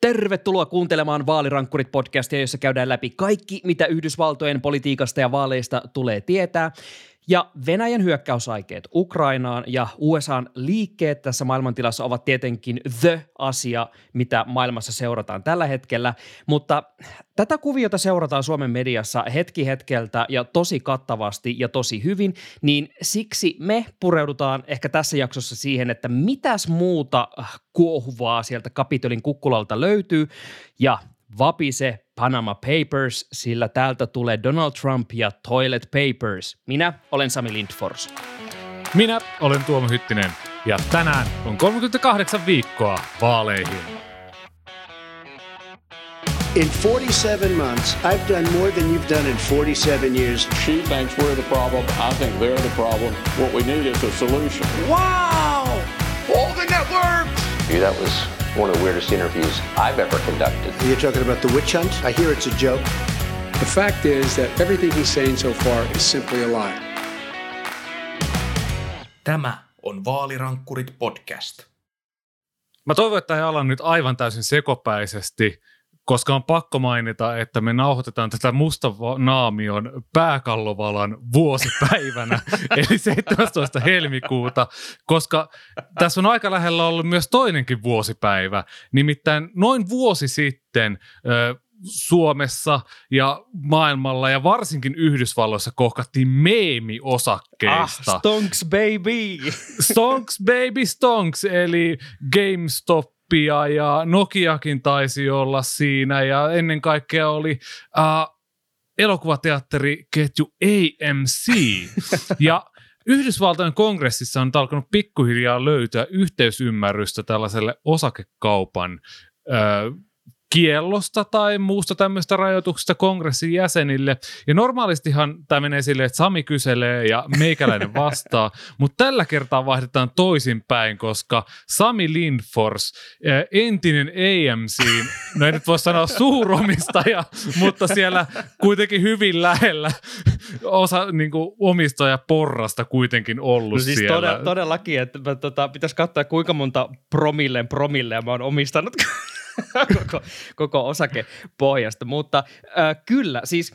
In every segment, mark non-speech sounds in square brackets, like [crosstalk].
Tervetuloa kuuntelemaan Vaalirankkurit-podcastia, jossa käydään läpi kaikki, mitä Yhdysvaltojen politiikasta ja vaaleista tulee tietää. Ja Venäjän hyökkäysaikeet Ukrainaan ja USAn liikkeet tässä maailmantilassa ovat tietenkin the asia, mitä maailmassa seurataan tällä hetkellä, mutta tätä kuviota seurataan Suomen mediassa hetki hetkeltä ja tosi kattavasti ja tosi hyvin, niin siksi me pureudutaan ehkä tässä jaksossa siihen, että mitäs muuta kuohuvaa sieltä Kapitolin kukkulalta löytyy. Ja vapise Panama Papers, sillä täältä tulee Donald Trump ja Toilet Papers. Minä olen Sami Lindfors. Minä olen Tuomo Hyttinen ja tänään on 38 viikkoa vaaleihin. In 47 months, I've done more than you've done in 47 years. She thinks we're the problem. I think they're the problem. What we need is a solution. Wow! All the networks! That was one of the weirdest interviews I've ever conducted. You're talking about the witch hunt? I hear it's a joke. The fact is that everything he's saying so far is simply a lie. Tämä on Vaalirankkurit podcast. Mä toivon, että he alan nyt aivan täysin sekopäisesti, koska on pakko mainita, että me nauhoitetaan tätä musta naamion pääkallovalan vuosipäivänä, [laughs] eli 17. helmikuuta, koska tässä on aika lähellä ollut myös toinenkin vuosipäivä, nimittäin noin vuosi sitten ö, Suomessa ja maailmalla ja varsinkin Yhdysvalloissa kohkattiin meemiosakkeista. Ah, stonks baby! Stonks baby stonks, eli GameStop ja Nokiakin taisi olla siinä ja ennen kaikkea oli uh, elokuvateatteriketju AMC. [laughs] ja Yhdysvaltojen kongressissa on alkanut pikkuhiljaa löytää yhteisymmärrystä tällaiselle osakekaupan uh, kiellosta tai muusta tämmöistä rajoituksista kongressin jäsenille. Ja normaalistihan tämä menee silleen, että Sami kyselee ja meikäläinen vastaa, [laughs] mutta tällä kertaa vaihdetaan toisinpäin, koska Sami Lindfors, eh, entinen AMC, no ei nyt voi sanoa suuromistaja, [laughs] mutta siellä kuitenkin hyvin lähellä osa niin kuin omistaja porrasta kuitenkin ollut no siis siellä. Todella, todellakin, että tota, pitäisi katsoa kuinka monta promilleen promilleja mä oon omistanut [laughs] [laughs] koko, koko osakepohjasta. Mutta äh, kyllä, siis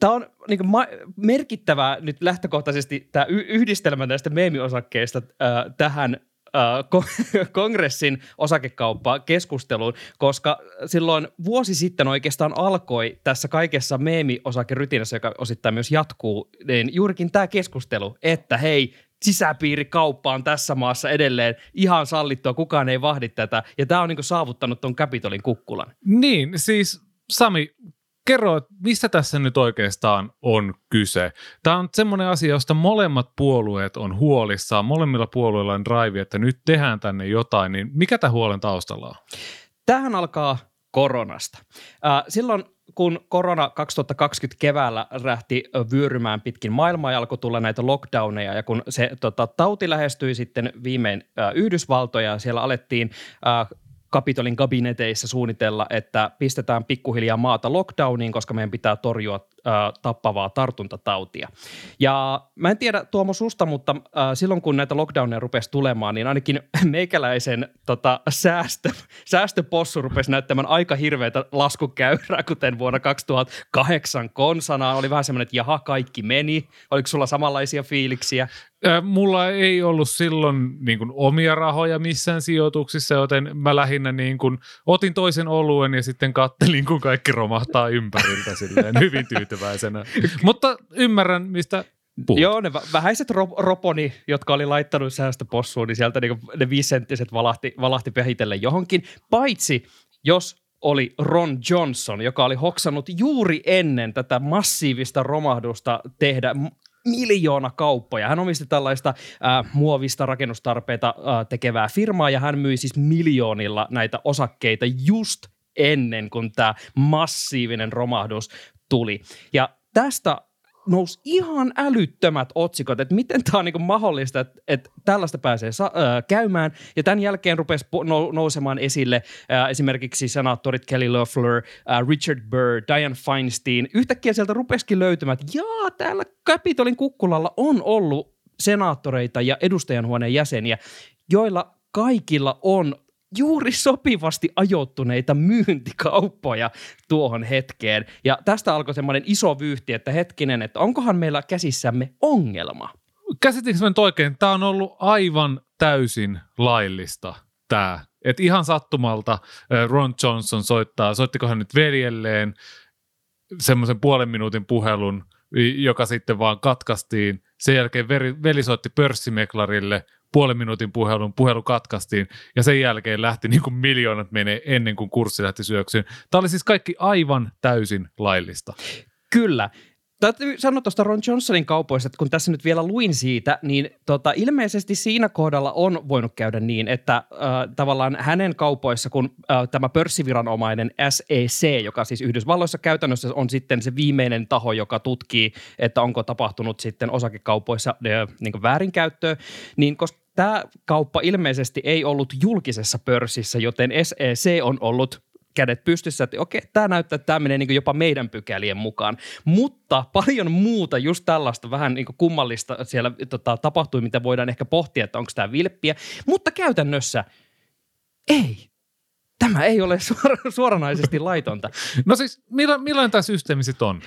tämä on niin ma- merkittävää nyt lähtökohtaisesti tämä y- yhdistelmä näistä meemiosakkeista äh, tähän äh, [laughs] kongressin osakekauppaa keskusteluun, koska silloin vuosi sitten oikeastaan alkoi tässä kaikessa meemiosakerytinässä, joka osittain myös jatkuu, niin juurikin tämä keskustelu, että hei, sisäpiirikauppa on tässä maassa edelleen ihan sallittua, kukaan ei vahdi tätä, ja tämä on niin saavuttanut tuon Kapitolin kukkulan. Niin, siis Sami, kerro, mistä tässä nyt oikeastaan on kyse? Tämä on semmoinen asia, josta molemmat puolueet on huolissaan, molemmilla puolueilla on drive, että nyt tehdään tänne jotain, niin mikä tämä huolen taustalla on? Tähän alkaa koronasta. Silloin kun korona 2020 keväällä rähti vyörymään pitkin maailmaa ja alkoi tulla näitä lockdowneja ja kun se tota, tauti lähestyi sitten viimein äh, Yhdysvaltoja, siellä alettiin äh, Kapitolin kabineteissa suunnitella, että pistetään pikkuhiljaa maata lockdowniin, koska meidän pitää torjua tappavaa tartuntatautia. Ja mä en tiedä Tuomo susta, mutta äh, silloin kun näitä lockdowneja rupesi tulemaan, niin ainakin [laughs] meikäläisen tota, säästö, säästöpossu rupesi näyttämään aika hirveätä laskukäyrää, kuten vuonna 2008 konsana. Oli vähän semmoinen, että jaha, kaikki meni. Oliko sulla samanlaisia fiiliksiä? Mulla ei ollut silloin niin kuin, omia rahoja missään sijoituksissa, joten mä lähinnä niin kuin, otin toisen oluen ja sitten kattelin, kun kaikki romahtaa ympäriltä silleen hyvin tyytyväisenä. [laughs] Mutta ymmärrän, mistä Puhut. Joo, ne vähäiset ro- roponi, jotka oli laittanut säästöpossuun, niin sieltä niin ne viisenttiset valahti, valahti pehitellen johonkin. Paitsi jos oli Ron Johnson, joka oli hoksannut juuri ennen tätä massiivista romahdusta tehdä miljoona kauppoja. Hän omisti tällaista äh, muovista rakennustarpeita äh, tekevää firmaa ja hän myi siis miljoonilla näitä osakkeita just ennen kuin tämä massiivinen romahdus tuli. Ja tästä nousi ihan älyttömät otsikot, että miten tämä on niin mahdollista, että, että tällaista pääsee sa- äh, käymään. Ja tämän jälkeen rupesi po- nousemaan esille äh, esimerkiksi senaattorit Kelly Loeffler, Richard Burr, Diane Feinstein. Yhtäkkiä sieltä rupesikin löytymään, että jaa, täällä Capitolin kukkulalla on ollut senaattoreita ja edustajanhuoneen jäseniä, joilla kaikilla on juuri sopivasti ajoittuneita myyntikauppoja tuohon hetkeen. Ja tästä alkoi semmoinen iso vyyhti, että hetkinen, että onkohan meillä käsissämme ongelma. Käsitinkö nyt oikein? Tämä on ollut aivan täysin laillista tämä. Et ihan sattumalta Ron Johnson soittaa, soittiko hän nyt veljelleen semmoisen puolen minuutin puhelun, joka sitten vaan katkaistiin. Sen jälkeen veri, veli soitti pörssimeklarille, puolen minuutin puhelun, puhelu katkaistiin ja sen jälkeen lähti niin kuin miljoonat menee ennen kuin kurssi lähti syöksyyn. Tämä oli siis kaikki aivan täysin laillista. Kyllä. Täytyy sanoa tuosta Ron Johnsonin kaupoista, että kun tässä nyt vielä luin siitä, niin tota, ilmeisesti siinä kohdalla on voinut käydä niin, että äh, tavallaan hänen kaupoissa, kun äh, tämä pörssiviranomainen SEC, joka siis Yhdysvalloissa käytännössä on sitten se viimeinen taho, joka tutkii, että onko tapahtunut sitten osakekaupoissa äh, niin väärinkäyttöä, niin koska tämä kauppa ilmeisesti ei ollut julkisessa pörssissä, joten SEC on ollut kädet pystyssä, että okei, tämä näyttää, että tämä menee niin jopa meidän pykälien mukaan. Mutta paljon muuta, just tällaista vähän niin kummallista siellä tota, tapahtui, mitä voidaan ehkä pohtia, että onko tämä vilppiä. Mutta käytännössä ei. Tämä ei ole [laughs] suora, suoranaisesti laitonta. No siis, milla, millainen tämä systeemi sitten on?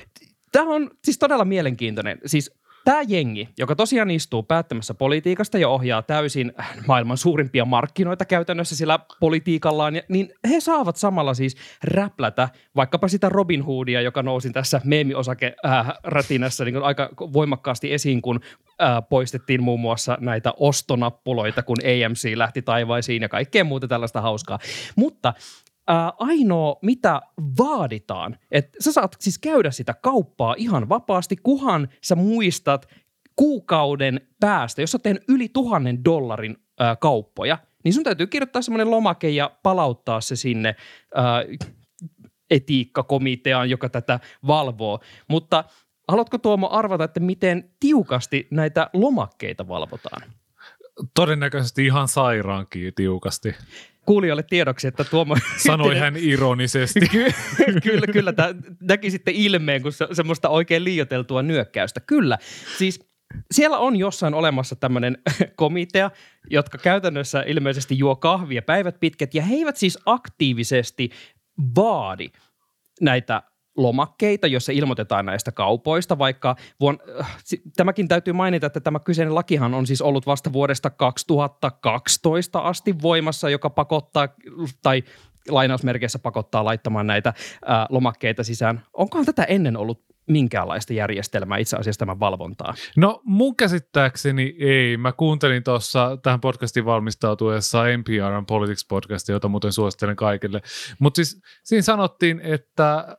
Tämä on siis todella mielenkiintoinen. Siis Tämä jengi, joka tosiaan istuu päättämässä politiikasta ja ohjaa täysin maailman suurimpia markkinoita käytännössä sillä politiikallaan, niin he saavat samalla siis räplätä vaikkapa sitä Robin Hoodia, joka nousi tässä meemiosake-rätinässä niin aika voimakkaasti esiin, kun äh, poistettiin muun muassa näitä ostonappuloita, kun AMC lähti taivaisiin ja kaikkea muuta tällaista hauskaa. Mutta ää, ainoa, mitä vaaditaan, että sä saat siis käydä sitä kauppaa ihan vapaasti, kuhan sä muistat kuukauden päästä, jos sä teen yli tuhannen dollarin ää, kauppoja, niin sun täytyy kirjoittaa semmoinen lomake ja palauttaa se sinne ää, etiikkakomiteaan, joka tätä valvoo. Mutta haluatko Tuomo arvata, että miten tiukasti näitä lomakkeita valvotaan? Todennäköisesti ihan sairaankin tiukasti. Kuulijoille tiedoksi, että Tuomo... Sanoi hän [laughs] ironisesti. Ky- kyllä, kyllä. Tämä näki sitten ilmeen, kun se, semmoista oikein liioteltua nyökkäystä. Kyllä. Siis siellä on jossain olemassa tämmöinen [laughs] komitea, jotka käytännössä ilmeisesti juo kahvia päivät pitkät, ja he eivät siis aktiivisesti vaadi näitä lomakkeita, jossa ilmoitetaan näistä kaupoista, vaikka vuon, tämäkin täytyy mainita, että tämä kyseinen lakihan on siis ollut vasta vuodesta 2012 asti voimassa, joka pakottaa tai lainausmerkeissä pakottaa laittamaan näitä ää, lomakkeita sisään. Onkohan tätä ennen ollut minkäänlaista järjestelmää itse asiassa tämän valvontaa? No mun käsittääkseni ei. Mä kuuntelin tuossa tähän podcastin valmistautuessa NPRn Politics podcastia, jota muuten suosittelen kaikille. Mutta siis siinä sanottiin, että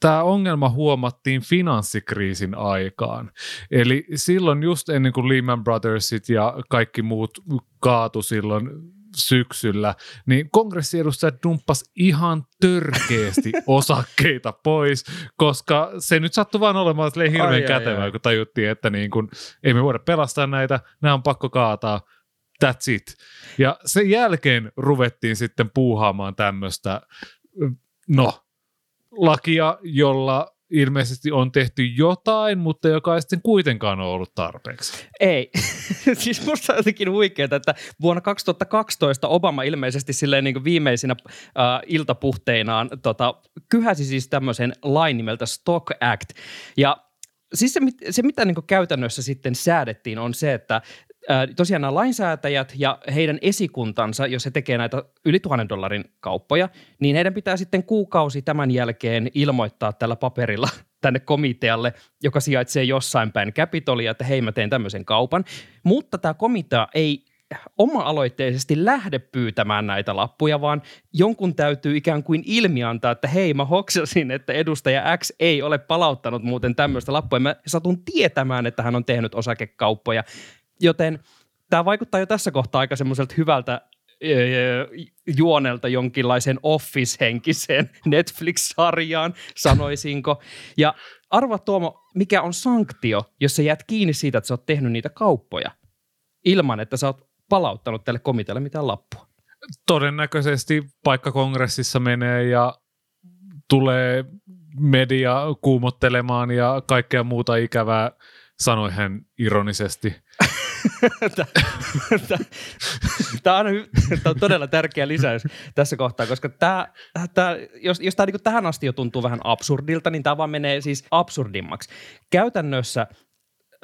tämä ongelma huomattiin finanssikriisin aikaan. Eli silloin just ennen kuin Lehman Brothersit ja kaikki muut kaatu silloin syksyllä, niin kongressiedustajat dumppas ihan törkeästi [laughs] osakkeita pois, koska se nyt sattui vaan olemaan hirveän ai, kätevää, ai, kun tajuttiin, että niin kun, ei me voida pelastaa näitä, nämä on pakko kaataa, that's it. Ja sen jälkeen ruvettiin sitten puuhaamaan tämmöistä, no, lakia, jolla ilmeisesti on tehty jotain, mutta joka ei sitten kuitenkaan ole ollut tarpeeksi. Ei. [laughs] siis musta on jotenkin huikeaa, että vuonna 2012 Obama ilmeisesti silleen niin viimeisinä äh, iltapuhteinaan tota, kyhäsi siis tämmöisen lain nimeltä Stock Act. Ja siis se, se mitä niin käytännössä sitten säädettiin, on se, että tosiaan nämä lainsäätäjät ja heidän esikuntansa, jos he tekee näitä yli tuhannen dollarin kauppoja, niin heidän pitää sitten kuukausi tämän jälkeen ilmoittaa tällä paperilla [laughs] tänne komitealle, joka sijaitsee jossain päin Capitolia, että hei mä teen tämmöisen kaupan. Mutta tämä komitea ei oma-aloitteisesti lähde pyytämään näitä lappuja, vaan jonkun täytyy ikään kuin ilmiantaa, että hei mä hoksasin, että edustaja X ei ole palauttanut muuten tämmöistä lappua. Mä satun tietämään, että hän on tehnyt osakekauppoja. Joten tämä vaikuttaa jo tässä kohtaa aika semmoiselta hyvältä juonelta jonkinlaiseen Office-henkiseen [laughs] Netflix-sarjaan, sanoisinko. Ja arva Tuomo, mikä on sanktio, jos sä jäät kiinni siitä, että sä oot tehnyt niitä kauppoja ilman, että sä oot palauttanut tälle komitealle mitään lappua? Todennäköisesti paikka kongressissa menee ja tulee media kuumottelemaan ja kaikkea muuta ikävää, sanoi hän ironisesti. [laughs] Tämä on, on todella tärkeä lisäys tässä kohtaa, koska tämä, tämä, jos, jos tämä niin tähän asti jo tuntuu vähän absurdilta, niin tämä vaan menee siis absurdimmaksi. Käytännössä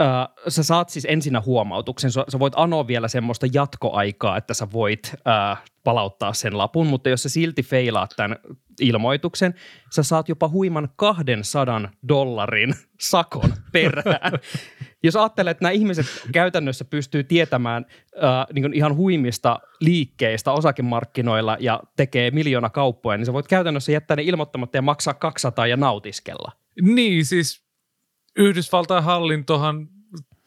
äh, sä saat siis ensinnä huomautuksen, sä, sä voit anoa vielä semmoista jatkoaikaa, että sä voit äh, palauttaa sen lapun, mutta jos sä silti feilaat tämän ilmoituksen, sä saat jopa huiman 200 dollarin sakon perään. [laughs] jos ajattelet, että nämä ihmiset käytännössä pystyy tietämään äh, niin ihan huimista liikkeistä osakemarkkinoilla ja tekee miljoona kauppoja, niin sä voit käytännössä jättää ne ilmoittamatta ja maksaa 200 ja nautiskella. Niin, siis Yhdysvaltain hallintohan,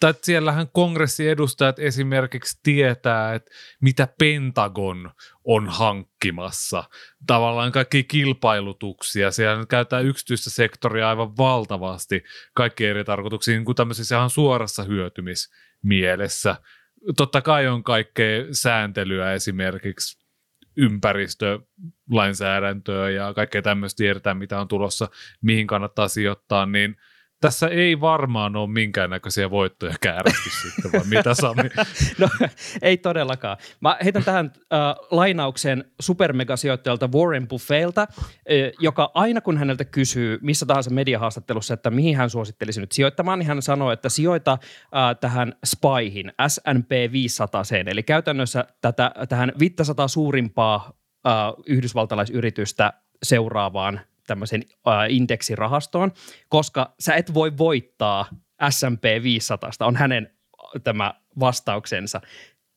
tai siellähän kongressiedustajat esimerkiksi tietää, että mitä Pentagon on hankkimassa. Tavallaan kaikki kilpailutuksia, siellä käytetään yksityistä sektoria aivan valtavasti kaikki eri tarkoituksiin, niin kuin tämmöisessä ihan suorassa hyötymismielessä. Totta kai on kaikkea sääntelyä esimerkiksi ympäristölainsäädäntöä ja kaikkea tämmöistä tiedetään, mitä on tulossa, mihin kannattaa sijoittaa, niin – tässä ei varmaan ole minkäännäköisiä voittoja käärätty [laughs] sitten, vai mitä Sami? no ei todellakaan. Mä heitän tähän äh, lainauksen supermegasijoittajalta Warren Buffeilta, äh, joka aina kun häneltä kysyy missä tahansa mediahaastattelussa, että mihin hän suosittelisi nyt sijoittamaan, niin hän sanoo, että sijoita äh, tähän SPYhin, S&P 500, eli käytännössä tätä, tähän 500 suurimpaa äh, yhdysvaltalaisyritystä seuraavaan tämmöisen äh, indeksirahastoon, koska sä et voi voittaa S&P 500, on hänen tämä vastauksensa.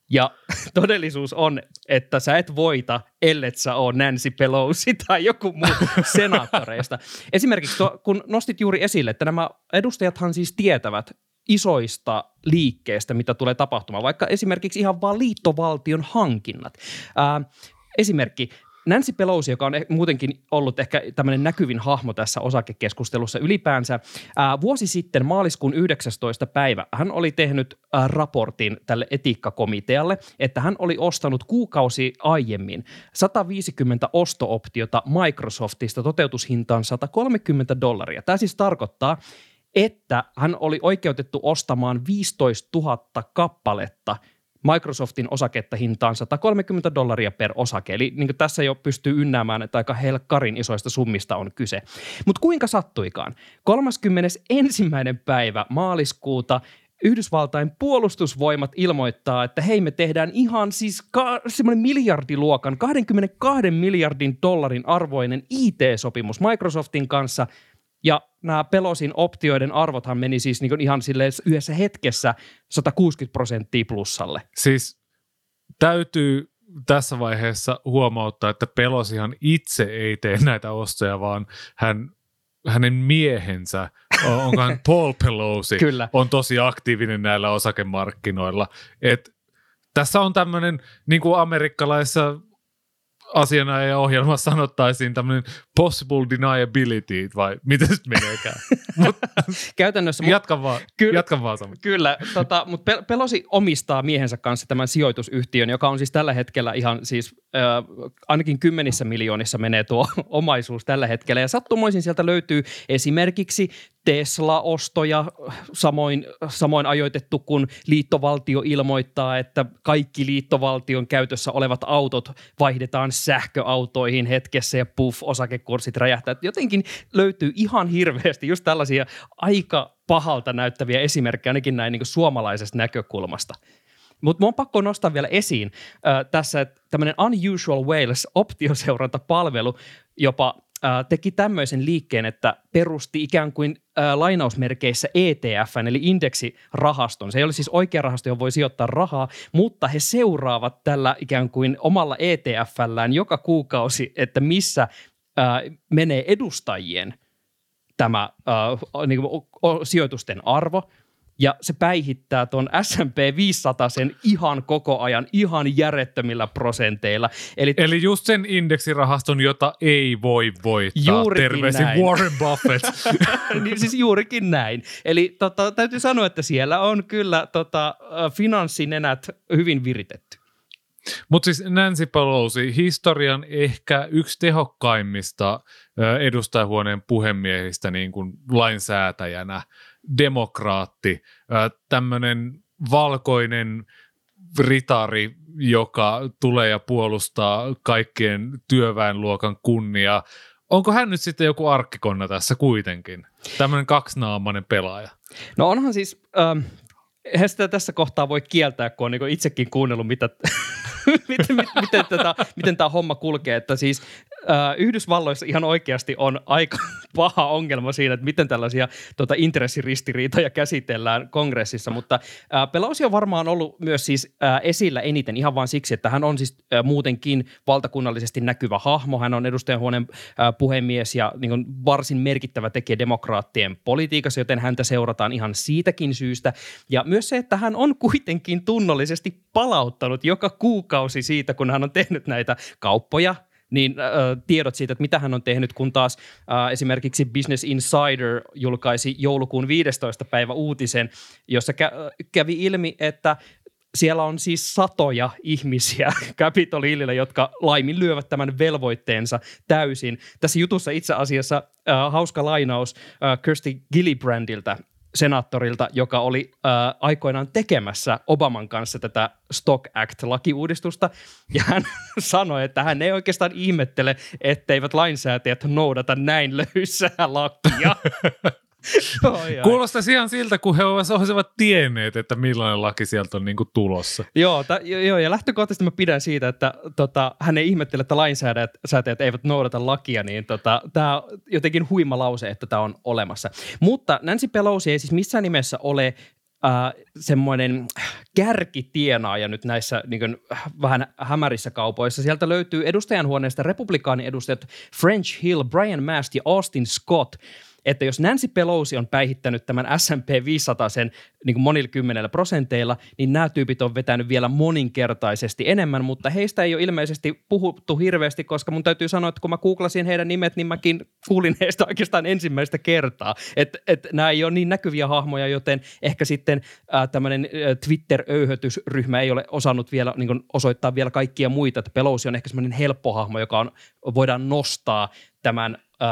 Ja [laughs] todellisuus on, että sä et voita, ellet sä ole Nancy Pelosi [laughs] tai joku muu senaattoreista. Esimerkiksi tuo, kun nostit juuri esille, että nämä edustajathan siis tietävät isoista liikkeestä, mitä tulee tapahtumaan, vaikka esimerkiksi ihan vaan liittovaltion hankinnat. Ää, esimerkki, Nancy Pelosi, joka on eh, muutenkin ollut ehkä tämmöinen näkyvin hahmo tässä osakekeskustelussa ylipäänsä, ää, vuosi sitten maaliskuun 19. päivä hän oli tehnyt raportin tälle etiikkakomitealle, että hän oli ostanut kuukausi aiemmin 150 ostooptiota Microsoftista toteutushintaan 130 dollaria. Tämä siis tarkoittaa, että hän oli oikeutettu ostamaan 15 000 kappaletta – Microsoftin osaketta hintaan 130 dollaria per osake. Eli niin tässä jo pystyy ynnäämään, että aika helkkarin isoista summista on kyse. Mutta kuinka sattuikaan? 31. päivä maaliskuuta Yhdysvaltain puolustusvoimat ilmoittaa, että hei me tehdään ihan siis ka- semmoinen miljardiluokan, 22 miljardin dollarin arvoinen IT-sopimus Microsoftin kanssa – ja nämä Pelosin optioiden arvothan meni siis niin ihan silleen yhdessä hetkessä 160 prosenttia plussalle. Siis täytyy tässä vaiheessa huomauttaa, että Pelosihan itse ei tee näitä ostoja, vaan hän, hänen miehensä, onkohan [laughs] Paul Pelosi, Kyllä. on tosi aktiivinen näillä osakemarkkinoilla. Et tässä on tämmöinen, niin kuin amerikkalaisessa asiana ja ohjelmassa sanottaisiin tämmöinen possible deniability, vai miten se meneekään? [laughs] Mut, [laughs] Käytännössä. Jatka vaan, ky- jatka vaan Sami. Kyllä, tota, mutta Pelosi omistaa miehensä kanssa tämän sijoitusyhtiön, joka on siis tällä hetkellä ihan siis äh, ainakin kymmenissä miljoonissa menee tuo [laughs] omaisuus tällä hetkellä. Ja sattumoisin sieltä löytyy esimerkiksi Tesla-ostoja, samoin, samoin ajoitettu, kun liittovaltio ilmoittaa, että kaikki liittovaltion käytössä olevat autot vaihdetaan sähköautoihin hetkessä ja puff, osakekurssit räjähtää. Jotenkin löytyy ihan hirveästi just tällaisia aika pahalta näyttäviä esimerkkejä ainakin näin niin suomalaisesta näkökulmasta. Mutta mun on pakko nostaa vielä esiin äh, tässä tämmöinen Unusual Wales optioseurantapalvelu jopa äh, teki tämmöisen liikkeen, että perusti ikään kuin äh, lainausmerkeissä ETF, eli indeksirahaston. Se ei ole siis oikea rahasto, johon voi sijoittaa rahaa, mutta he seuraavat tällä ikään kuin omalla ETFllään joka kuukausi, että missä äh, menee edustajien tämä äh, niin kuin, sijoitusten arvo – ja se päihittää tuon S&P 500 sen ihan koko ajan, ihan järjettömillä prosenteilla. Eli, Eli just sen indeksirahaston, jota ei voi voittaa. Juurikin Terveisin näin. Warren Buffett. [laughs] niin siis juurikin näin. Eli tota, täytyy sanoa, että siellä on kyllä tota, finanssinenät hyvin viritetty. Mutta siis Nancy Pelosi, historian ehkä yksi tehokkaimmista edustajahuoneen puhemiehistä niin kuin lainsäätäjänä – demokraatti, tämmöinen valkoinen ritari, joka tulee ja puolustaa kaikkien työväenluokan kunniaa. Onko hän nyt sitten joku arkkikonna tässä kuitenkin? Tämmöinen kaksinaamainen pelaaja. No onhan siis, ähm, eihän sitä tässä kohtaa voi kieltää, kun on niin itsekin kuunnellut, mitä, [laughs] [laughs] miten, miten, miten, tätä, miten tämä homma kulkee. Että siis äh, Yhdysvalloissa ihan oikeasti on aika [laughs] paha ongelma siinä, että miten tällaisia tota, intressiristiriitoja käsitellään kongressissa, mutta äh, Pelosi on varmaan ollut myös siis äh, esillä eniten ihan vain siksi, että hän on siis äh, muutenkin valtakunnallisesti näkyvä hahmo. Hän on edustajanhuoneen äh, puhemies ja niin kuin, varsin merkittävä tekijä demokraattien politiikassa, joten häntä seurataan ihan siitäkin syystä. Ja myös se, että hän on kuitenkin tunnollisesti palauttanut joka kuukausi siitä, kun hän on tehnyt näitä kauppoja, niin äh, tiedot siitä, että mitä hän on tehnyt, kun taas äh, esimerkiksi Business Insider julkaisi joulukuun 15. päivä uutisen, jossa kä- kävi ilmi, että siellä on siis satoja ihmisiä [laughs] Capitol Hillillä, jotka laiminlyövät tämän velvoitteensa täysin. Tässä jutussa itse asiassa äh, hauska lainaus äh, Kirsty Gillibrandilta, senaattorilta, joka oli äh, aikoinaan tekemässä Obaman kanssa tätä Stock Act-lakiuudistusta, ja hän [laughs] sanoi, että hän ei oikeastaan ihmettele, etteivät lainsäätäjät noudata näin löysää lakia. [laughs] [laughs] Kuulostaisi ihan siltä, kun he olisivat tienneet, että millainen laki sieltä on niin kuin tulossa. Joo, ta, joo, ja lähtökohtaisesti mä pidän siitä, että tota, hän ei ihmettele, että lainsäätäjät eivät noudata lakia, niin tota, tämä on jotenkin huima lause, että tämä on olemassa. Mutta Nancy Pelosi ei siis missään nimessä ole äh, semmoinen kärkitienaaja nyt näissä niin kuin, vähän hämärissä kaupoissa. Sieltä löytyy edustajanhuoneesta republikaaniedustajat French Hill, Brian Mast ja Austin Scott – että jos Nancy Pelosi on päihittänyt tämän S&P 500 sen niin monilla kymmenellä prosenteilla, niin nämä tyypit on vetänyt vielä moninkertaisesti enemmän, mutta heistä ei ole ilmeisesti puhuttu hirveästi, koska mun täytyy sanoa, että kun mä googlasin heidän nimet, niin mäkin kuulin heistä oikeastaan ensimmäistä kertaa. Että et nämä ei ole niin näkyviä hahmoja, joten ehkä sitten äh, tämmöinen äh, Twitter-öyhötysryhmä ei ole osannut vielä niin kuin osoittaa vielä kaikkia muita, että Pelosi on ehkä semmoinen helppo hahmo, joka on, voidaan nostaa tämän äh,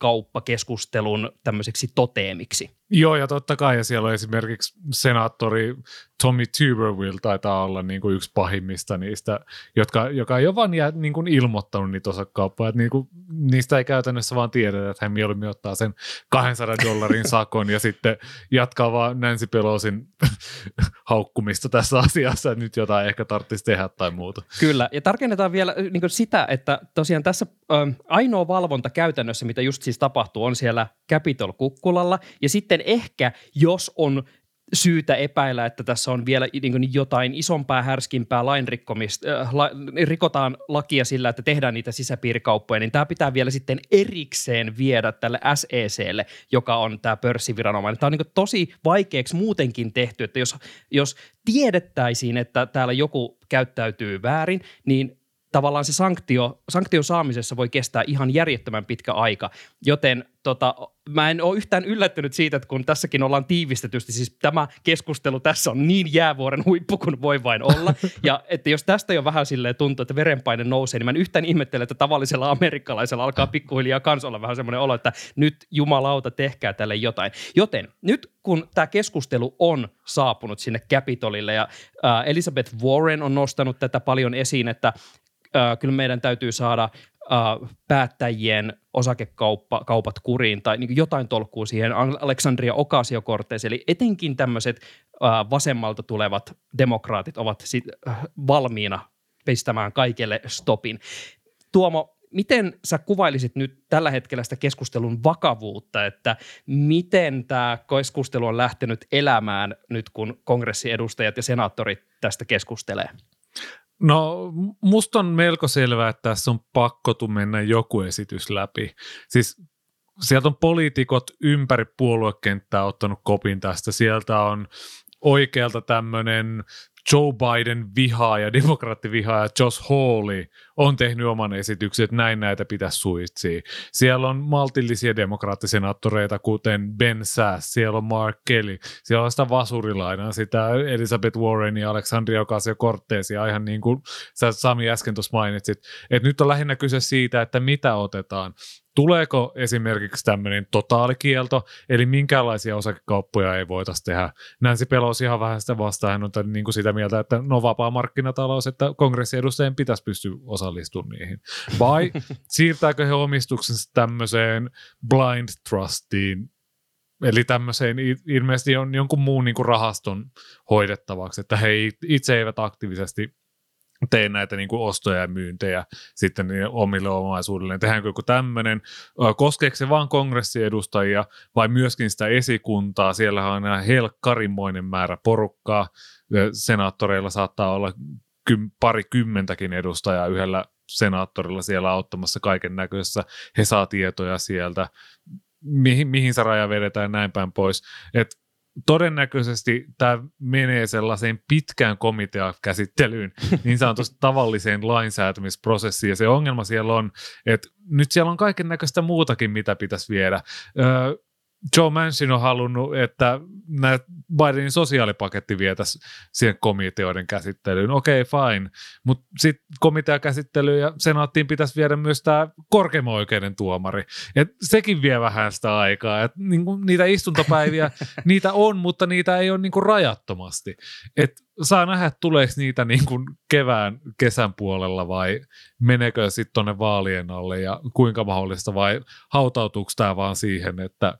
osakekauppakeskustelun tämmöiseksi toteemiksi. Joo, ja totta kai, ja siellä on esimerkiksi senaattori Tommy Tuberville taitaa olla niin kuin yksi pahimmista niistä, jotka, joka ei ole vaan jää, niin kuin ilmoittanut niitä osakauppaa, että niin kuin, niistä ei käytännössä vaan tiedetä, että hän mieluummin ottaa sen 200 dollarin [laughs] sakon ja sitten jatkaa vaan Nancy Pelosin [laughs] haukkumista tässä asiassa, että nyt jotain ehkä tarvitsisi tehdä tai muuta. Kyllä, ja tarkennetaan vielä niin kuin sitä, että tosiaan tässä ö, ainoa valvonta käytännössä, mitä just siis tapahtuu, on siellä Capitol-kukkulalla, ja sitten ehkä, jos on syytä epäillä, että tässä on vielä niin jotain isompaa, härskimpää lainrikkomista, äh, la, rikotaan lakia sillä, että tehdään niitä sisäpiirikauppoja, niin tämä pitää vielä sitten erikseen viedä tälle SEClle, joka on tämä pörssiviranomainen. Tämä on niin tosi vaikeaksi muutenkin tehty, että jos, jos tiedettäisiin, että täällä joku käyttäytyy väärin, niin tavallaan se sanktio, sanktion saamisessa voi kestää ihan järjettömän pitkä aika, joten tota, mä en ole yhtään yllättynyt siitä, että kun tässäkin ollaan tiivistetysti, siis tämä keskustelu tässä on niin jäävuoren huippu kuin voi vain olla, [laughs] ja että jos tästä jo vähän silleen tuntuu, että verenpaine nousee, niin mä en yhtään ihmettele, että tavallisella amerikkalaisella alkaa pikkuhiljaa kans olla vähän semmoinen olo, että nyt jumalauta, tehkää tälle jotain. Joten nyt kun tämä keskustelu on saapunut sinne Capitolille, ja äh, Elizabeth Warren on nostanut tätä paljon esiin, että äh, kyllä meidän täytyy saada äh, päättäjien osakekaupat kuriin tai niin jotain tolkkuu siihen Alexandria ocasio eli etenkin tämmöiset äh, vasemmalta tulevat demokraatit ovat sit, äh, valmiina pistämään kaikille stopin. Tuomo, miten sä kuvailisit nyt tällä hetkellä sitä keskustelun vakavuutta, että miten tämä keskustelu on lähtenyt elämään nyt, kun kongressiedustajat ja senaattorit tästä keskustelee? No musta on melko selvää, että tässä on pakko mennä joku esitys läpi. Siis sieltä on poliitikot ympäri puoluekenttää ottanut kopin tästä. Sieltä on oikealta tämmöinen Joe Biden vihaaja, demokraattivihaaja Josh Hawley on tehnyt oman esityksen, että näin näitä pitäisi suitsia. Siellä on maltillisia demokraattisenaattoreita, kuten Ben Sass, siellä on Mark Kelly, siellä on sitä vasurilainaa, sitä Elizabeth Warren ja Alexandria Ocasio-Cortezia, ihan niin kuin sä Sami äsken tuossa mainitsit. Että nyt on lähinnä kyse siitä, että mitä otetaan. Tuleeko esimerkiksi tämmöinen totaalikielto, eli minkälaisia osakekauppoja ei voitaisiin tehdä. Nancy Pelosi ihan vähän sitä vastaan, hän on niin kuin sitä mieltä, että no vapaa markkinatalous, että kongressiedustajien pitäisi pystyä osallistumaan niihin. Vai [laughs] siirtääkö he omistuksensa tämmöiseen blind trustiin, eli tämmöiseen ilmeisesti on jonkun muun niin kuin rahaston hoidettavaksi, että he itse eivät aktiivisesti tee näitä niin kuin ostoja ja myyntejä sitten niin omille omaisuudelle. Tehdäänkö joku tämmöinen? Koskeeko se vain kongressiedustajia vai myöskin sitä esikuntaa? Siellä on aina helkkarimoinen määrä porukkaa. Senaattoreilla saattaa olla pari kymmentäkin edustajaa yhdellä senaattorilla siellä auttamassa kaiken näköisessä. He saa tietoja sieltä, mihin, mihin se raja vedetään näin päin pois. Et todennäköisesti tämä menee sellaiseen pitkään komiteakäsittelyyn, [laughs] niin sanotusti tavalliseen lainsäätämisprosessiin. Ja se ongelma siellä on, että nyt siellä on kaiken näköistä muutakin, mitä pitäisi viedä. Öö, Joe Manchin on halunnut, että Bidenin sosiaalipaketti vietäisiin siihen komiteoiden käsittelyyn. Okei, okay, fine. Mutta sitten komiteakäsittelyyn ja senaattiin pitäisi viedä myös tämä korkeimman oikeuden tuomari. Et sekin vie vähän sitä aikaa. Et niinku, niitä istuntopäiviä, [laughs] niitä on, mutta niitä ei ole niinku rajattomasti. Et saa nähdä, tuleeko niitä niinku kevään, kesän puolella vai menekö sitten tuonne vaalien alle ja kuinka mahdollista vai hautautuuko tämä vaan siihen, että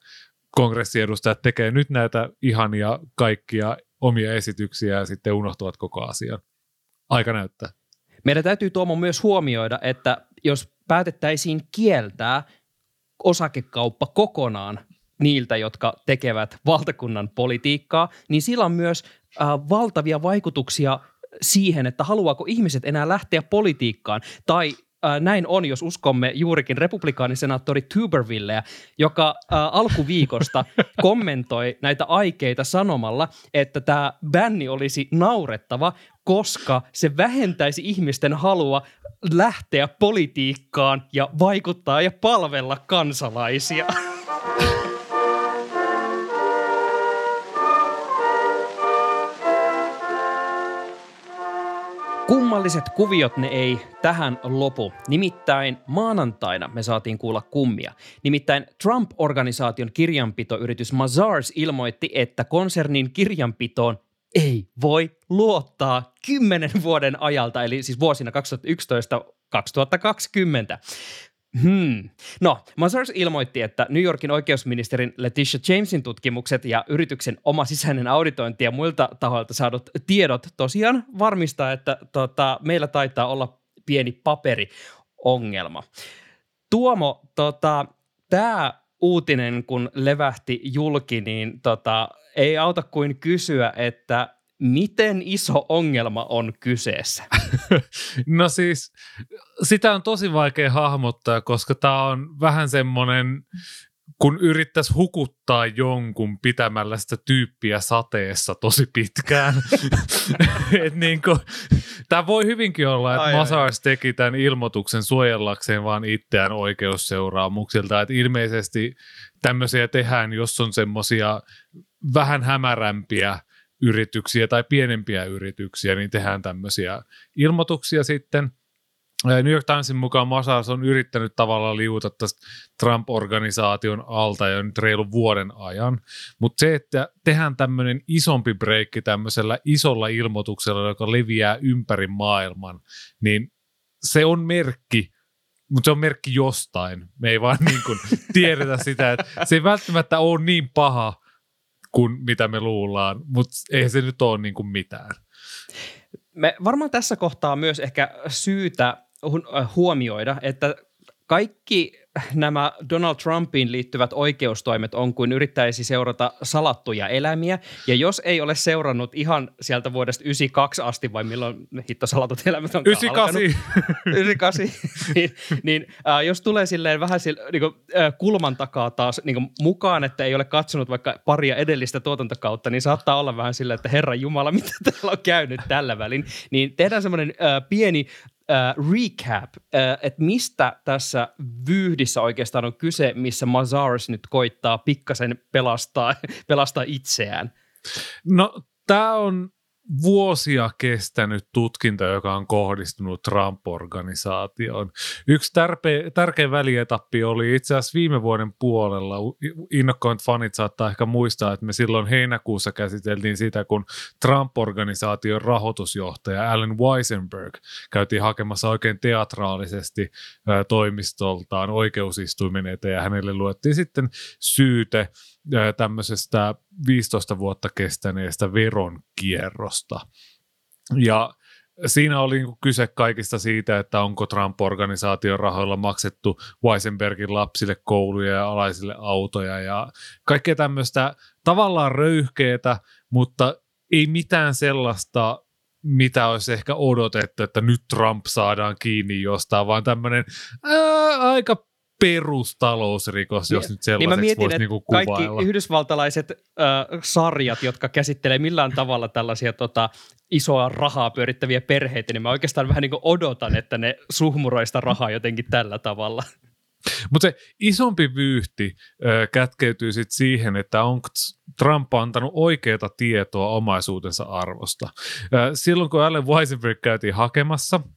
kongressiedustajat tekee nyt näitä ihania kaikkia omia esityksiä ja sitten unohtuvat koko asian. Aika näyttää. Meidän täytyy Tuomo myös huomioida, että jos päätettäisiin kieltää osakekauppa kokonaan niiltä, jotka tekevät valtakunnan politiikkaa, niin sillä on myös äh, valtavia vaikutuksia siihen, että haluaako ihmiset enää lähteä politiikkaan tai äh, näin on, jos uskomme juurikin republikaanisenaattori Tubervilleä, joka äh, alkuviikosta [laughs] kommentoi näitä aikeita sanomalla, että tämä bänni olisi naurettava, koska se vähentäisi ihmisten halua lähteä politiikkaan ja vaikuttaa ja palvella kansalaisia. [laughs] Kummalliset kuviot ne ei tähän lopu. Nimittäin maanantaina me saatiin kuulla kummia. Nimittäin Trump-organisaation kirjanpitoyritys Mazars ilmoitti, että konsernin kirjanpitoon ei voi luottaa kymmenen vuoden ajalta, eli siis vuosina 2011-2020. Hmm. No, Mazars ilmoitti, että New Yorkin oikeusministerin Letitia Jamesin tutkimukset ja yrityksen oma sisäinen auditointi ja muilta tahoilta saadut tiedot tosiaan varmistaa, että tota, meillä taitaa olla pieni paperiongelma. Tuomo, tota, tämä uutinen kun levähti julki, niin tota, ei auta kuin kysyä, että miten iso ongelma on kyseessä? [laughs] no siis sitä on tosi vaikea hahmottaa, koska tämä on vähän semmoinen, kun yrittäisi hukuttaa jonkun pitämällä sitä tyyppiä sateessa tosi pitkään. [laughs] [laughs] Et niin kuin, tämä voi hyvinkin olla, että Masars teki tämän ilmoituksen suojellakseen vaan itseään oikeusseuraamuksilta. Et ilmeisesti tämmöisiä tehdään, jos on semmoisia vähän hämärämpiä yrityksiä tai pienempiä yrityksiä, niin tehdään tämmöisiä ilmoituksia sitten. New York Timesin mukaan Masas on yrittänyt tavallaan liuta tästä Trump-organisaation alta jo nyt reilun vuoden ajan, mutta se, että tehdään tämmöinen isompi breikki tämmöisellä isolla ilmoituksella, joka leviää ympäri maailman, niin se on merkki, mutta se on merkki jostain. Me ei vaan [laughs] niin kuin tiedetä sitä, että se ei välttämättä ole niin paha, kuin mitä me luullaan, mutta ei se nyt ole niin kuin mitään. Me varmaan tässä kohtaa myös ehkä syytä huomioida, että kaikki nämä Donald Trumpiin liittyvät oikeustoimet on kuin yrittäisi seurata salattuja elämiä. Ja jos ei ole seurannut ihan sieltä vuodesta 92 asti, vai milloin hitto salatut elämät on 98. 98. niin, niin äh, jos tulee silleen vähän sille, niin kuin, äh, kulman takaa taas niin kuin mukaan, että ei ole katsonut vaikka paria edellistä tuotantokautta, niin saattaa olla vähän silleen, että Herra Jumala, mitä täällä on käynyt tällä välin. Niin tehdään semmoinen äh, pieni äh, recap, äh, että mistä tässä vyyhdissä oikeastaan on kyse, missä Mazaris nyt koittaa pikkasen pelastaa, [laughs] pelastaa itseään? No, tämä on vuosia kestänyt tutkinta, joka on kohdistunut Trump-organisaatioon. Yksi tärpe, tärkeä välietappi oli itse asiassa viime vuoden puolella. Innokkoint fanit saattaa ehkä muistaa, että me silloin heinäkuussa käsiteltiin sitä, kun Trump-organisaation rahoitusjohtaja Allen Weisenberg käytiin hakemassa oikein teatraalisesti toimistoltaan oikeusistuimen eteen ja hänelle luettiin sitten syyte tämmöisestä 15 vuotta kestäneestä veronkierrosta. Ja siinä oli niinku kyse kaikista siitä, että onko Trump-organisaation rahoilla maksettu Weisenbergin lapsille kouluja ja alaisille autoja ja kaikkea tämmöistä tavallaan röyhkeetä, mutta ei mitään sellaista, mitä olisi ehkä odotettu, että nyt Trump saadaan kiinni jostain, vaan tämmöinen ää, aika perustalousrikos, jos nyt sellaiseksi niin mä mietin, voisi niinku kuvailla. kaikki yhdysvaltalaiset äh, sarjat, jotka käsittelee millään tavalla tällaisia tota, isoa rahaa pyörittäviä perheitä, niin mä oikeastaan vähän niin odotan, että ne suhmuroista rahaa jotenkin tällä tavalla. Mutta se isompi vyyhti äh, kätkeytyy sitten siihen, että onko Trump antanut oikeaa tietoa omaisuutensa arvosta. Äh, silloin kun Allen Weisenberg käytiin hakemassa –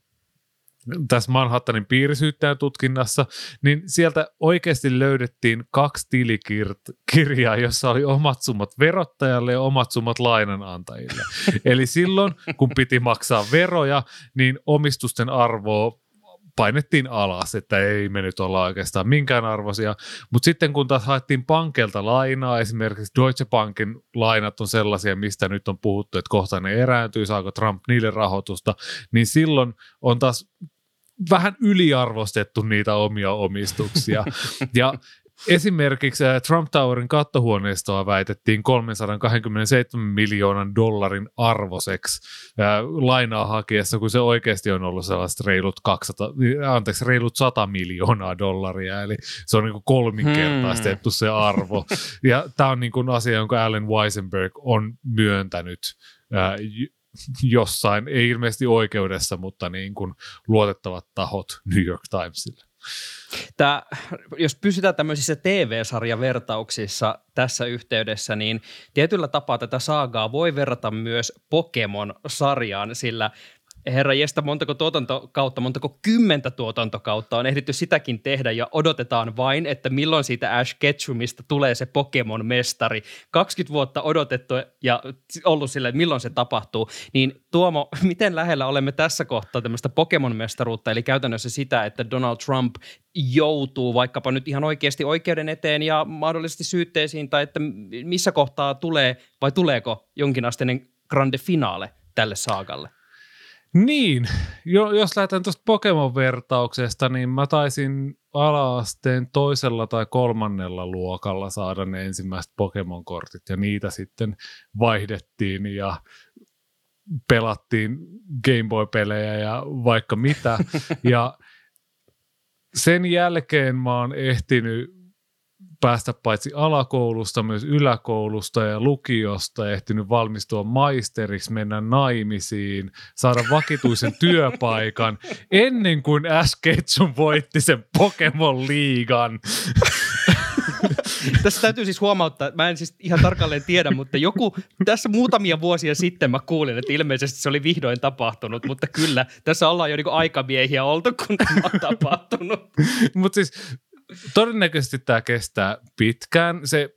tässä Manhattanin piirisyyttäjän tutkinnassa, niin sieltä oikeasti löydettiin kaksi tilikirjaa, jossa oli omat summat verottajalle ja omat summat lainanantajille. [laughs] Eli silloin, kun piti maksaa veroja, niin omistusten arvoa painettiin alas, että ei me nyt olla oikeastaan minkään arvoisia. Mutta sitten kun taas haettiin pankilta lainaa, esimerkiksi Deutsche Bankin lainat on sellaisia, mistä nyt on puhuttu, että kohta ne erääntyy, saako Trump niille rahoitusta, niin silloin on taas vähän yliarvostettu niitä omia omistuksia. [laughs] Ja Esimerkiksi äh, Trump Towerin kattohuoneistoa väitettiin 327 miljoonan dollarin arvoseksi ää, äh, lainaa hakiessa, kun se oikeasti on ollut sellaista reilut, 200, anteeksi, reilut 100 miljoonaa dollaria, eli se on niin kuin kolminkertaistettu hmm. se arvo. Ja tämä on niin kuin asia, jonka Allen Weisenberg on myöntänyt ää, äh, jossain, ei ilmeisesti oikeudessa, mutta niin kuin luotettavat tahot New York Timesille. Tämä, jos pysytään tämmöisissä TV-sarjavertauksissa tässä yhteydessä, niin tietyllä tapaa tätä saagaa voi verrata myös Pokemon-sarjaan, sillä herra jestä, montako tuotantokautta, montako kymmentä tuotantokautta on ehditty sitäkin tehdä ja odotetaan vain, että milloin siitä Ash Ketchumista tulee se Pokemon-mestari. 20 vuotta odotettu ja ollut sille, että milloin se tapahtuu. Niin Tuomo, [laughs] miten lähellä olemme tässä kohtaa tämmöistä Pokemon-mestaruutta, eli käytännössä sitä, että Donald Trump joutuu vaikkapa nyt ihan oikeasti oikeuden eteen ja mahdollisesti syytteisiin, tai että missä kohtaa tulee vai tuleeko jonkinasteinen grande finale tälle saagalle? Niin, jo, jos lähdetään tuosta Pokemon-vertauksesta, niin mä taisin alaasteen toisella tai kolmannella luokalla saada ne ensimmäiset Pokemon-kortit ja niitä sitten vaihdettiin ja pelattiin Game Boy-pelejä ja vaikka mitä. [laughs] Ja sen jälkeen mä oon ehtinyt päästä paitsi alakoulusta, myös yläkoulusta ja lukiosta, ehtinyt valmistua maisteriksi, mennä naimisiin, saada vakituisen [laughs] työpaikan, ennen kuin Ash Ketchum voitti sen Pokemon liigan. tässä täytyy siis huomauttaa, mä en siis ihan tarkalleen tiedä, mutta joku tässä muutamia vuosia sitten mä kuulin, että ilmeisesti se oli vihdoin tapahtunut, mutta kyllä, tässä ollaan jo niin aikamiehiä oltu, kun tämä on tapahtunut. mutta siis todennäköisesti tämä kestää pitkään. Se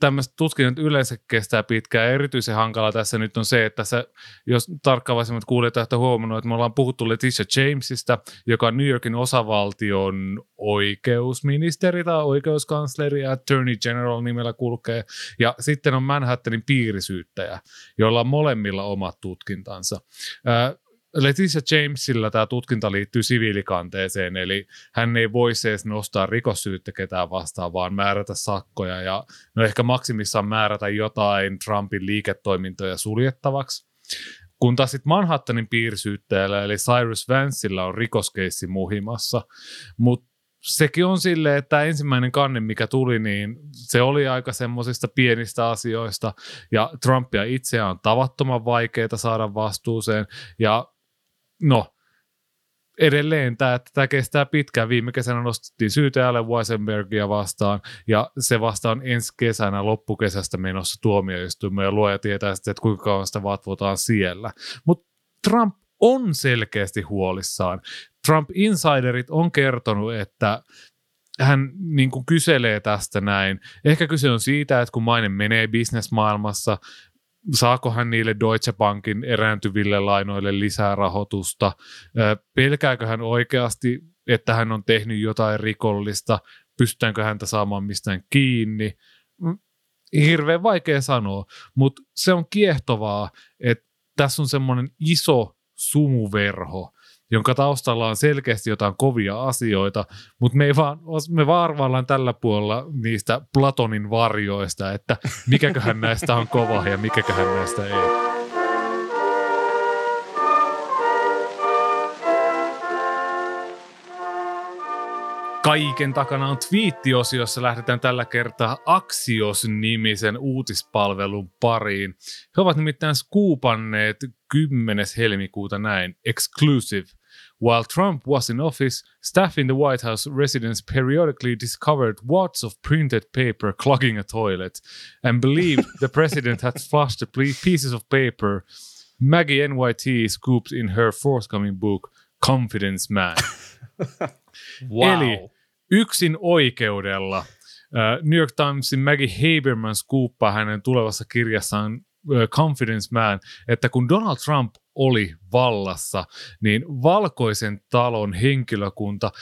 tämmöiset tutkinnat yleensä kestää pitkään. Erityisen hankala tässä nyt on se, että tässä, jos tarkkaavaisemmat kuulijat ovat huomannut, että me ollaan puhuttu Letitia Jamesista, joka on New Yorkin osavaltion oikeusministeri tai oikeuskansleri, Attorney General nimellä kulkee. Ja sitten on Manhattanin piirisyyttäjä, jolla on molemmilla omat tutkintansa. Leticia Jamesilla tämä tutkinta liittyy siviilikanteeseen, eli hän ei voi edes nostaa rikossyyttä ketään vastaan, vaan määrätä sakkoja ja no ehkä maksimissaan määrätä jotain Trumpin liiketoimintoja suljettavaksi. Kun taas sitten Manhattanin piirsyyttäjällä, eli Cyrus Vanceilla on rikoskeissi muhimassa, mutta sekin on silleen, että ensimmäinen kanne, mikä tuli, niin se oli aika semmoisista pienistä asioista, ja Trumpia itseään on tavattoman vaikeaa saada vastuuseen, ja no, edelleen tämä, että tämä kestää pitkään. Viime kesänä nostettiin syyteälle Weisenbergia vastaan ja se vastaan ensi kesänä loppukesästä menossa tuomioistuimeen ja luoja tietää sitten, että kuinka kauan sitä vatvotaan siellä. Mutta Trump on selkeästi huolissaan. Trump Insiderit on kertonut, että hän niin kuin kyselee tästä näin. Ehkä kyse on siitä, että kun maine menee bisnesmaailmassa, saako hän niille Deutsche Bankin erääntyville lainoille lisää rahoitusta, pelkääkö hän oikeasti, että hän on tehnyt jotain rikollista, pystytäänkö häntä saamaan mistään kiinni. Hirveän vaikea sanoa, mutta se on kiehtovaa, että tässä on semmoinen iso sumuverho, jonka taustalla on selkeästi jotain kovia asioita, mutta me, ei vaan, me vaan tällä puolella niistä Platonin varjoista, että mikäköhän näistä on kova ja mikäköhän näistä ei. Kaiken takana on twiittiosio, jossa lähdetään tällä kertaa Axios-nimisen uutispalvelun pariin. He ovat nimittäin skuupanneet 10. helmikuuta näin, exclusive – While Trump was in office, staff in the White House residence periodically discovered wads of printed paper clogging a toilet and believed the [laughs] president had flushed the pieces of paper. Maggie NYT scooped in her forthcoming book Confidence Man. [laughs] wow. Eli yksin oikeudella New York Timesin Maggie Haberman skuuppaa hänen tulevassa kirjassaan Confidence Man, että kun Donald Trump oli vallassa, niin valkoisen talon henkilökunta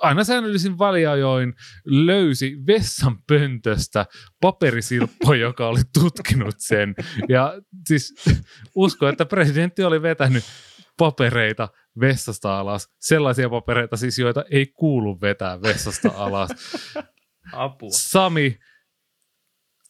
aina säännöllisin väliajoin löysi vessan pöntöstä paperisilppo, [laughs] joka oli tutkinut sen. Ja siis usko, että presidentti oli vetänyt papereita vessasta alas. Sellaisia papereita siis, joita ei kuulu vetää vessasta alas. Apua. Sami,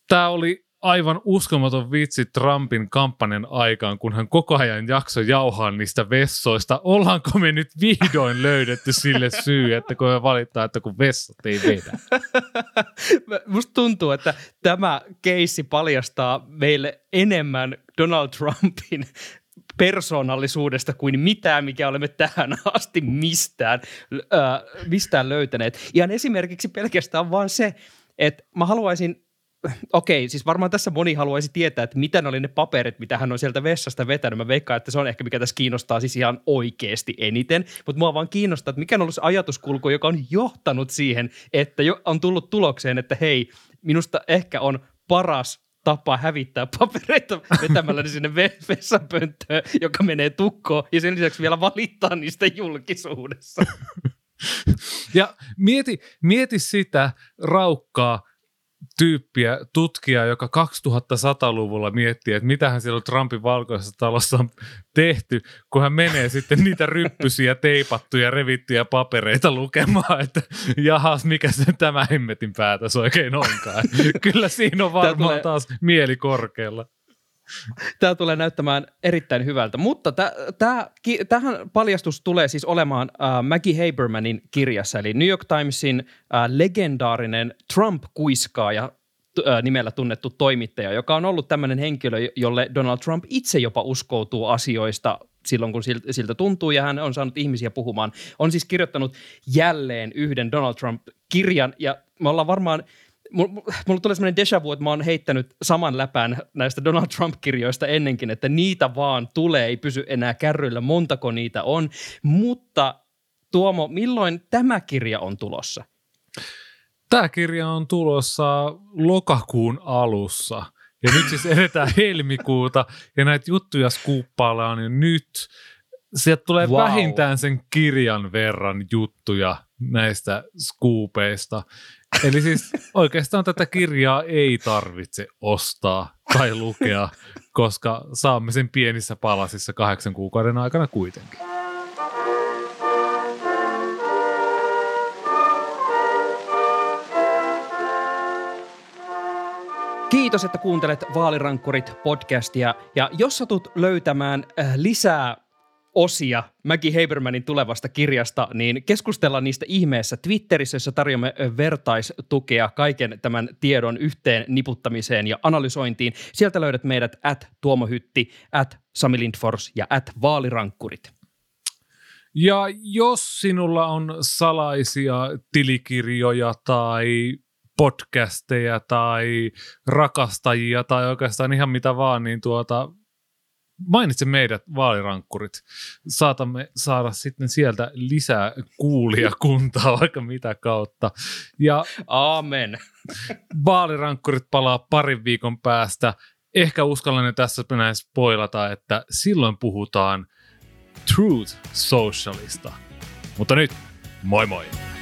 tämä oli aivan uskomaton vitsi Trumpin kampanjan aikaan, kun hän koko ajan jakso jauhaa niistä vessoista. Ollaanko me nyt vihdoin löydetty sille syy, että kun me valittaa, että kun vessat ei vedä? [laughs] Musta tuntuu, että tämä keissi paljastaa meille enemmän Donald Trumpin persoonallisuudesta kuin mitään, mikä olemme tähän asti mistään, äh, mistään löytäneet. Ihan esimerkiksi pelkästään vaan se, että mä haluaisin okei, siis varmaan tässä moni haluaisi tietää, että mitä ne oli ne paperit, mitä hän on sieltä vessasta vetänyt. Mä veikkaan, että se on ehkä mikä tässä kiinnostaa siis ihan oikeasti eniten. Mutta mua vaan kiinnostaa, että mikä on ollut se ajatuskulku, joka on johtanut siihen, että jo on tullut tulokseen, että hei, minusta ehkä on paras tapa hävittää papereita vetämällä ne sinne vessapönttöön, joka menee tukkoon ja sen lisäksi vielä valittaa niistä julkisuudessa. [laughs] Ja mieti, mieti sitä raukkaa, tyyppiä, tutkija, joka 2100-luvulla miettii, että mitä hän siellä Trumpin valkoisessa talossa on tehty, kun hän menee sitten niitä ryppysiä, teipattuja, revittyjä papereita lukemaan, että jahas, mikä se tämä hemmetin päätös oikein onkaan. Kyllä siinä on varmaan taas mieli korkealla. Tämä tulee näyttämään erittäin hyvältä, mutta tähän paljastus tulee siis olemaan äh, Maggie Habermanin kirjassa, eli New York Timesin äh, legendaarinen Trump-kuiskaaja äh, nimellä tunnettu toimittaja, joka on ollut tämmöinen henkilö, jolle Donald Trump itse jopa uskoutuu asioista silloin, kun siltä tuntuu, ja hän on saanut ihmisiä puhumaan. On siis kirjoittanut jälleen yhden Donald Trump-kirjan, ja me ollaan varmaan – Mulla tulee sellainen deja vu, että mä oon heittänyt saman läpän näistä Donald Trump-kirjoista ennenkin, että niitä vaan tulee, ei pysy enää kärryillä, montako niitä on. Mutta Tuomo, milloin tämä kirja on tulossa? Tämä kirja on tulossa lokakuun alussa. Ja nyt siis edetään [laughs] helmikuuta ja näitä juttuja skuuppaillaan jo nyt. Sieltä tulee wow. vähintään sen kirjan verran juttuja näistä skuupeista. Eli siis oikeastaan tätä kirjaa ei tarvitse ostaa tai lukea, koska saamme sen pienissä palasissa kahdeksan kuukauden aikana kuitenkin. Kiitos, että kuuntelet Vaalirankkurit podcastia. Ja jos satut löytämään äh, lisää osia Maggie Habermanin tulevasta kirjasta, niin keskustellaan niistä ihmeessä Twitterissä, jossa tarjoamme vertaistukea kaiken tämän tiedon yhteen niputtamiseen ja analysointiin. Sieltä löydät meidät at Tuomo Hytti, at Sami Lindfors ja at Vaalirankkurit. Ja jos sinulla on salaisia tilikirjoja tai podcasteja tai rakastajia tai oikeastaan ihan mitä vaan, niin tuota, mainitse meidät vaalirankkurit. Saatamme saada sitten sieltä lisää kuulijakuntaa [laughs] vaikka mitä kautta. Ja Amen. vaalirankkurit palaa parin viikon päästä. Ehkä uskallan tässä näin spoilata, että silloin puhutaan Truth Socialista. Mutta nyt, moi moi!